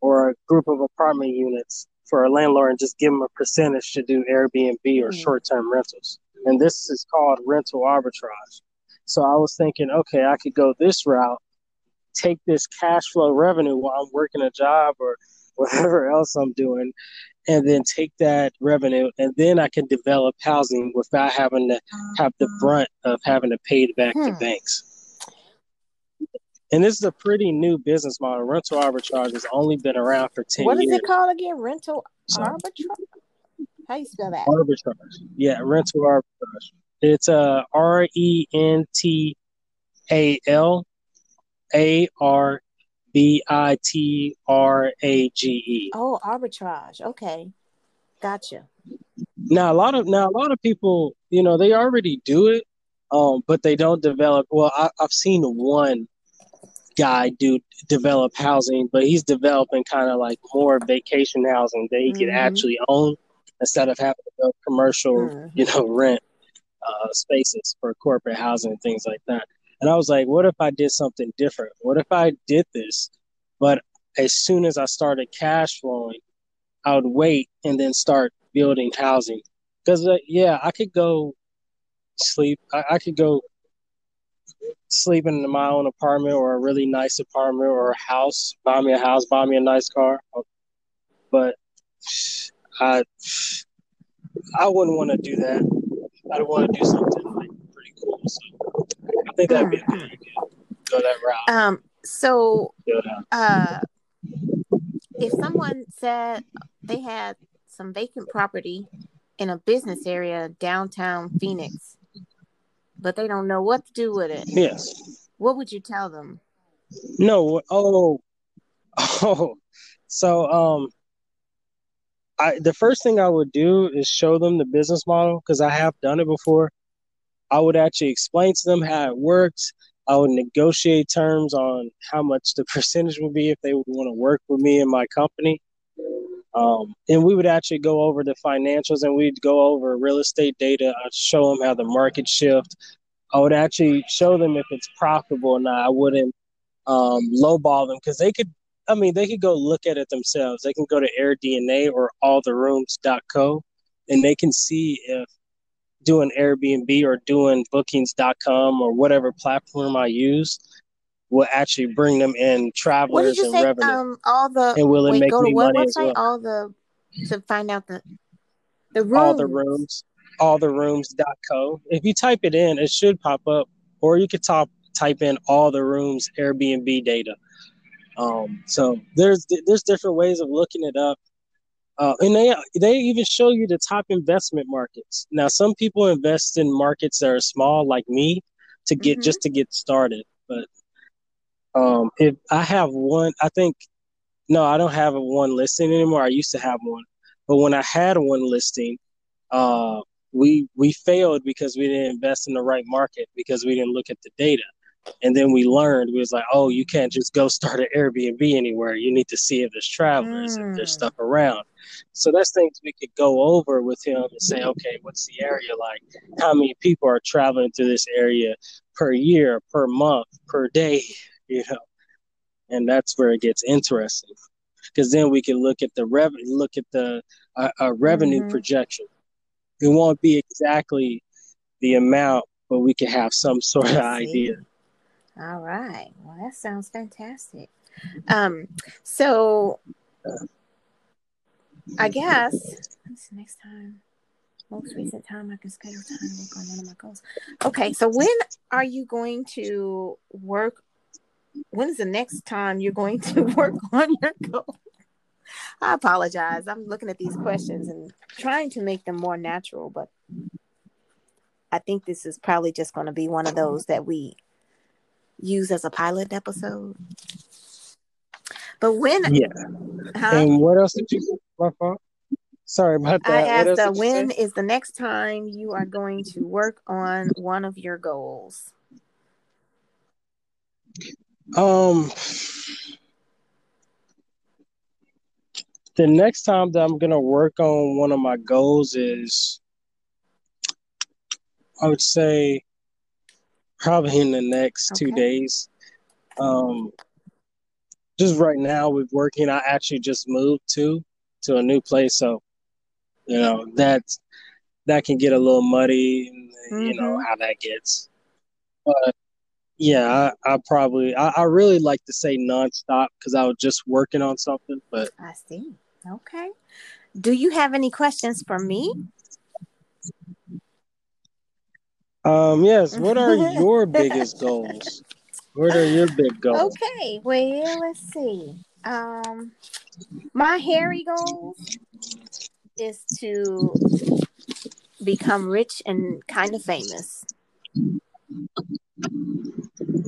or a group of apartment units for a landlord and just give them a percentage to do Airbnb or mm-hmm. short term rentals. And this is called rental arbitrage. So I was thinking, okay, I could go this route, take this cash flow revenue while I'm working a job or whatever else I'm doing, and then take that revenue and then I can develop housing without having to have the uh-huh. brunt of having to pay it back hmm. to banks. And this is a pretty new business model. Rental arbitrage has only been around for 10 what years. What is it called again? Rental so, arbitrage? How you spell that? Arbitrage. Yeah, rental arbitrage. It's uh, R E N T A L A R B I T R A G E. Oh, arbitrage. Okay, gotcha. Now a lot of now a lot of people, you know, they already do it, um, but they don't develop. Well, I, I've seen one guy do develop housing, but he's developing kind of like more vacation housing that he mm-hmm. can actually own instead of having to go commercial, mm-hmm. you know, rent uh, spaces for corporate housing and things like that. And I was like, what if I did something different? What if I did this, but as soon as I started cash flowing, I would wait and then start building housing. Because uh, yeah, I could go sleep. I, I could go sleep in my own apartment or a really nice apartment or a house. Buy me a house. Buy me a nice car. But I I wouldn't want to do that. I'd want to do something like pretty cool. So think that'd be a good idea. Go that route. Um. So, uh, if someone said they had some vacant property in a business area downtown Phoenix, but they don't know what to do with it, yes, what would you tell them? No. Oh. Oh. So um I the first thing I would do is show them the business model because I have done it before. I would actually explain to them how it works. I would negotiate terms on how much the percentage would be if they would want to work with me and my company. Um, and we would actually go over the financials and we'd go over real estate data. I'd show them how the market shift. I would actually show them if it's profitable or not. I wouldn't um, lowball them because they could I mean, they could go look at it themselves. They can go to AirDNA or alltherooms.co and they can see if doing Airbnb or doing bookings.com or whatever platform I use, will actually bring them in travelers what did you and say? revenue. Um, all the and will it wait, make go to me what money website? well? All the to find out the the rooms. all the rooms, all the rooms.co. If you type it in, it should pop up, or you could top, type in all the rooms Airbnb data. Um, so there's there's different ways of looking it up. Uh, and they they even show you the top investment markets. Now, some people invest in markets that are small, like me, to get Mhm. just to get started. But um, if I have one, I think no, I don't have a one listing anymore. I used to have one, but when I had one listing, uh, we we failed because we didn't invest in the right market because we didn't look at the data. And then we learned we was like, oh, you can't just go start an Airbnb anywhere. You need to see if there's travelers, if there's Mm. stuff around. So that's things we could go over with him and say, okay, what's the area like? How many people are traveling through this area per year, per month, per day? You know, and that's where it gets interesting because then we can look at the revenue, look at the uh, uh, revenue Mhm. projection. It won't be exactly the amount, but we can have some sort of idea. All right. Well, that sounds fantastic. Um, so I guess the next time? Most recent time I can schedule time to work on one of my goals. Okay, so when are you going to work? When is the next time you're going to work on your goal? I apologize. I'm looking at these questions and trying to make them more natural, but I think this is probably just going to be one of those that we use as a pilot episode. But when, Yeah. huh? And what else did you? My fault. Sorry about that. What asked uh, when is the next time you are going to work on one of your goals? Um, the next time that I'm gonna work on one of my goals is, I would say, probably in the next two days. Um, just right now with working, I actually just moved to to a new place, so you know that that can get a little muddy, and you know Mhm. how that gets. But yeah, I, I probably I, I really like to say nonstop because I was just working on something, but I see. Okay. Do you have any questions for me? um, yes. What are your biggest goals? What are your big goals? Okay. Well, let's see. Um, my hairy goals is to become rich and kind of famous.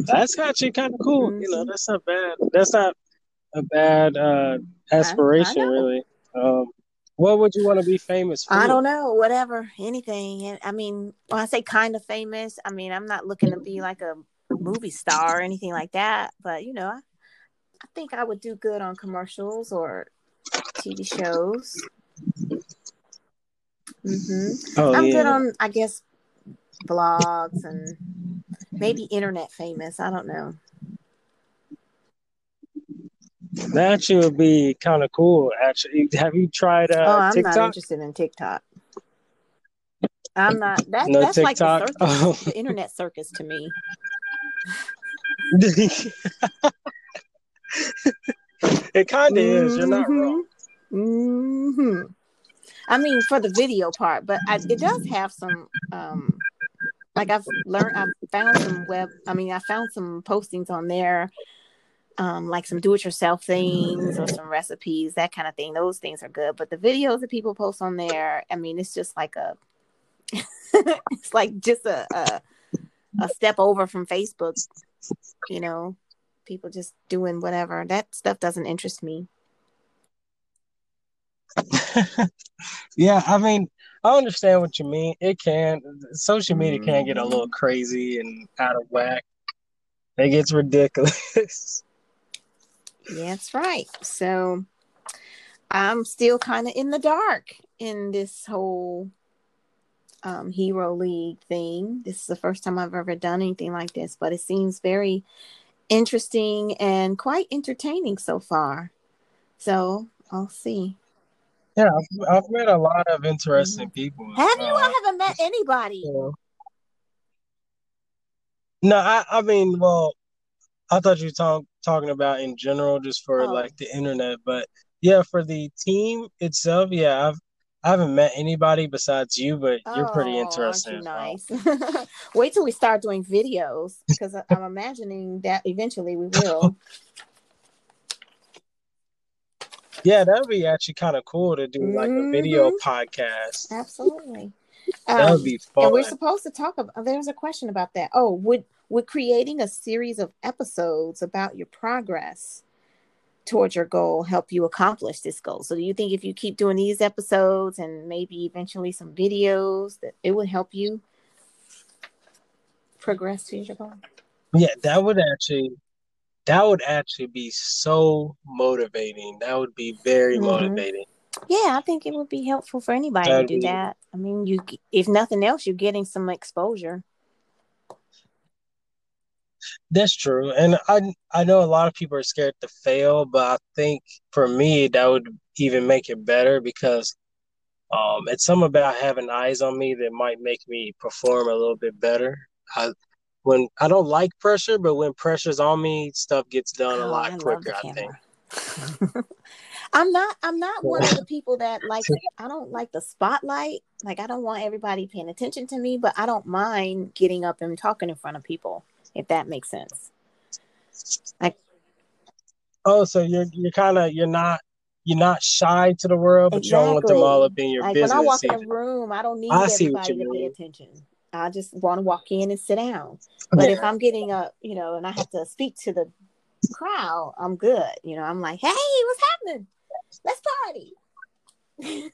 That's actually kind of cool. You know, that's not bad. That's not a bad uh, aspiration, know. really. Um, what would you want to be famous for? I don't know, whatever, anything. And I mean, when I say kind of famous, I mean I'm not looking to be like a movie star or anything like that. But you know, I, I think I would do good on commercials or TV shows. hmm Oh I'm yeah, good on, I guess, blogs and maybe internet famous. I don't know. that actually would be kind of cool. Actually, have you tried uh, oh, I'm not interested in TikTok. I'm not. That No that's like the circus, Oh. the internet circus to me. it kind of is. You're not wrong. hmm I mean, for the video part, but I, it does have some. um Like I've learned, I've found some web. I mean, I found some postings on there, um, like some do-it-yourself things or some recipes, that kind of thing. Those things are good. But the videos that people post on there, I mean, it's just like a, it's like just a, a a step over from Facebook. You know, people just doing whatever. That stuff doesn't interest me. yeah, I mean, I understand what you mean. It can. Social media can mm-hmm. get a little crazy and out of whack. It gets ridiculous. Yeah, that's right. So I'm still kind of in the dark in this whole um, Hero League thing. This is the first time I've ever done anything like this, but it seems very interesting and quite entertaining so far. So I'll see. Yeah, I've, I've met a lot of interesting people. Mm-hmm. Have you? Uh, I haven't met anybody. yeah. No, I, I mean, well, I thought you were talk, talking about in general, just for Oh. like the internet. But yeah, for the team itself, yeah, I've I haven't met anybody besides you, but you're pretty Oh, interesting aren't you as well. nice? Wait till we start doing videos because I'm imagining that eventually we will. Yeah, that would be actually kind of cool to do like a video Mhm. podcast. Absolutely. That Um, would be fun. and we're supposed to talk about. There's a question about that. Oh, would would creating a series of episodes about your progress towards your goal help you accomplish this goal? So, do you think if you keep doing these episodes and maybe eventually some videos, that it would help you progress to your goal? Yeah, that would actually that would actually be so motivating. That would be very Mhm. motivating. Yeah, I think it would be helpful for anybody to That'd do be- that. I mean, you if nothing else, you're getting some exposure. That's true. And I I know a lot of people are scared to fail, but I think for me that would even make it better because um it's something about having eyes on me that might make me perform a little bit better. I when I don't like pressure, but when pressure's on me, stuff gets done a Oh, lot I quicker, I think. I'm not I'm not one of the people that like I don't like the spotlight. Like I don't want everybody paying attention to me, but I don't mind getting up and talking in front of people, if that makes sense. Oh, so you're you're kind of you're not you're not shy to the world, but you don't want them all up in your Like business. when I walk in a room, I don't need I everybody to pay attention. I just want to walk in and sit down. But Yeah. if I'm getting a, you know, and I have to speak to the crowd, I'm good. You know, I'm like, hey, what's happening? Let's party.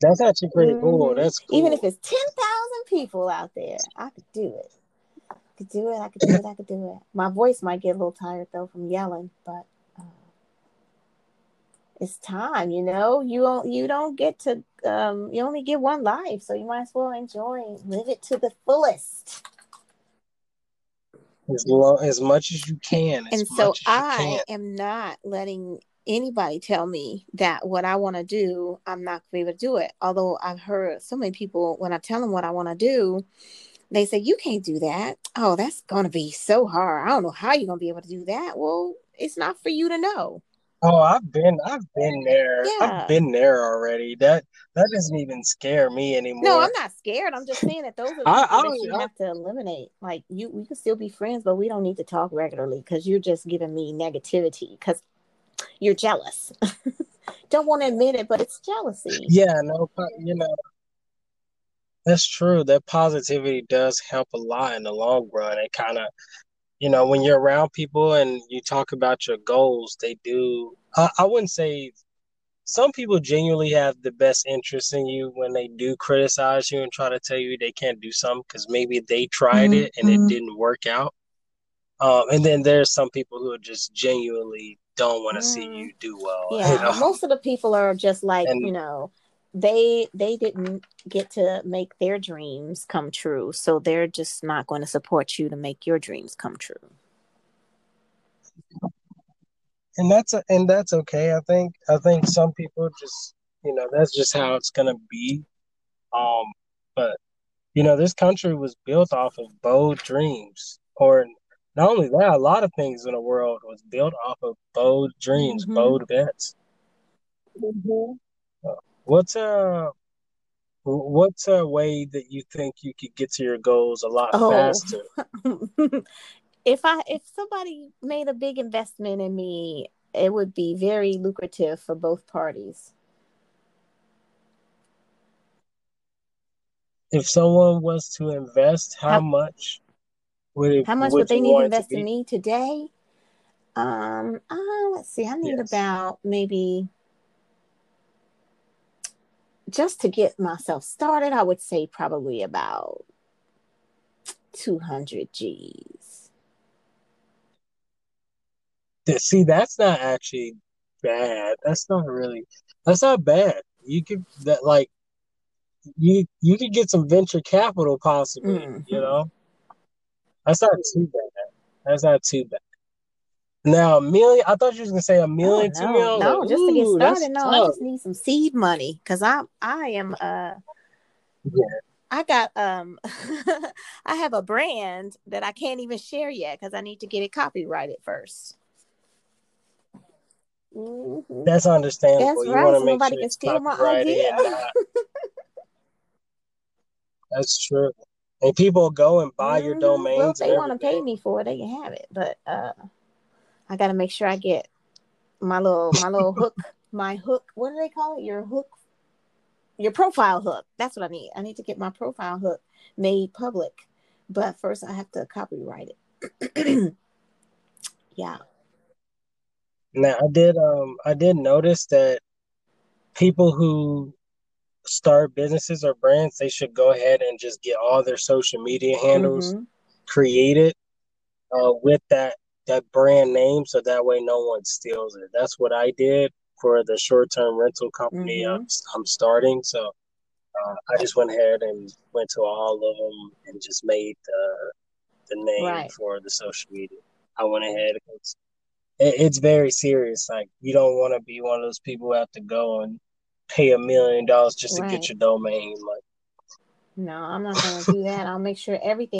That's actually pretty cool. Mhm. That's cool. Even if it's 10,000 people out there, I could do it. Could do it. I could do it. I could do it. My voice might get a little tired though from yelling, but uh, it's time, you know. You don't you don't get to um you only get one life, so you might as well enjoy live it to the fullest. as long as much as you can. As and so much as you I can. am not letting anybody tell me that what I want to do, I'm not gonna be able to do it. Although I've heard so many people when I tell them what I want to do, they say you can't do that. Oh, that's gonna be so hard. I don't know how you're gonna be able to do that. Well, it's not for you to know. Oh, I've been I've been there. Yeah. I've been there already. That that doesn't even scare me anymore. No, I'm not scared. I'm just saying that those are the I- people I that don't- you I- have to eliminate. Like you, we can still be friends, but we don't need to talk regularly because you're just giving me negativity because you're jealous. don't want to admit it, but it's jealousy. Yeah, no, you know, that's true. That positivity does help a lot in the long run. It kind of, you know, when you're around people and you talk about your goals, they do. I, I wouldn't say some people genuinely have the best interest in you when they do criticize you and try to tell you they can't do something because maybe they tried Mhm, it and it mhm. didn't work out. Um, and then there's some people who just genuinely don't want to see Mm. you do well. you Yeah, know? most of the people are just like And- you know, they they didn't get to make their dreams come true, so they're just not going to support you to make your dreams come true. and that's a, and that's okay. I think I think some people just you know that's just how it's gonna be. Um, but you know this country was built off of bold dreams, or not only that, a lot of things in the world was built off of bold dreams, Mhm. bold bets. What's a what's a way that you think you could get to your goals a lot Oh. faster? if I if somebody made a big investment in me, it would be very lucrative for both parties. If someone was to invest, how, How- much would it? How much would would they need to invest be? in me today? Um, uh, let's see. I need Yes. about maybe just to get myself started. I would say probably about two hundred G's. See, that's not actually bad. That's not really. That's not bad. You could that like you you could get some venture capital possibly. Mhm. You know, that's not too bad. That's not too bad. Now a million. I thought you was gonna say a Oh, million to me. I no, was no, like, just to get started. No, I just need some seed money because I'm I am uh Yeah. I got um I have a brand that I can't even share yet because I need to get it copyrighted 1st mm-hmm. That's understandable. That's you right. want to so nobody sure can steal my idea. That's true. And people go and buy mm-hmm. your domains. Well, if they want to pay me for it, they can have it. But uh I gotta make sure I get my little my little hook, my hook. What do they call it? Your hook your profile hook. That's what I need. I need to get my profile hook made public, but first I have to copyright it. yeah. Now I did um I did notice that people who start businesses or brands, they should go ahead and just get all their social media handles mm-hmm. created uh, with that that brand name, so that way no one steals it. That's what I did for the short term rental company mm-hmm. I'm, I'm starting. So uh, I just went ahead and went to all of them and just made the the name right. for the social media. I went ahead. It's, it, it's very serious. Like you don't want to be one of those people who have to go and pay a million dollars just right. to get your domain. Like, no, I'm not going to do that. I'll make sure everything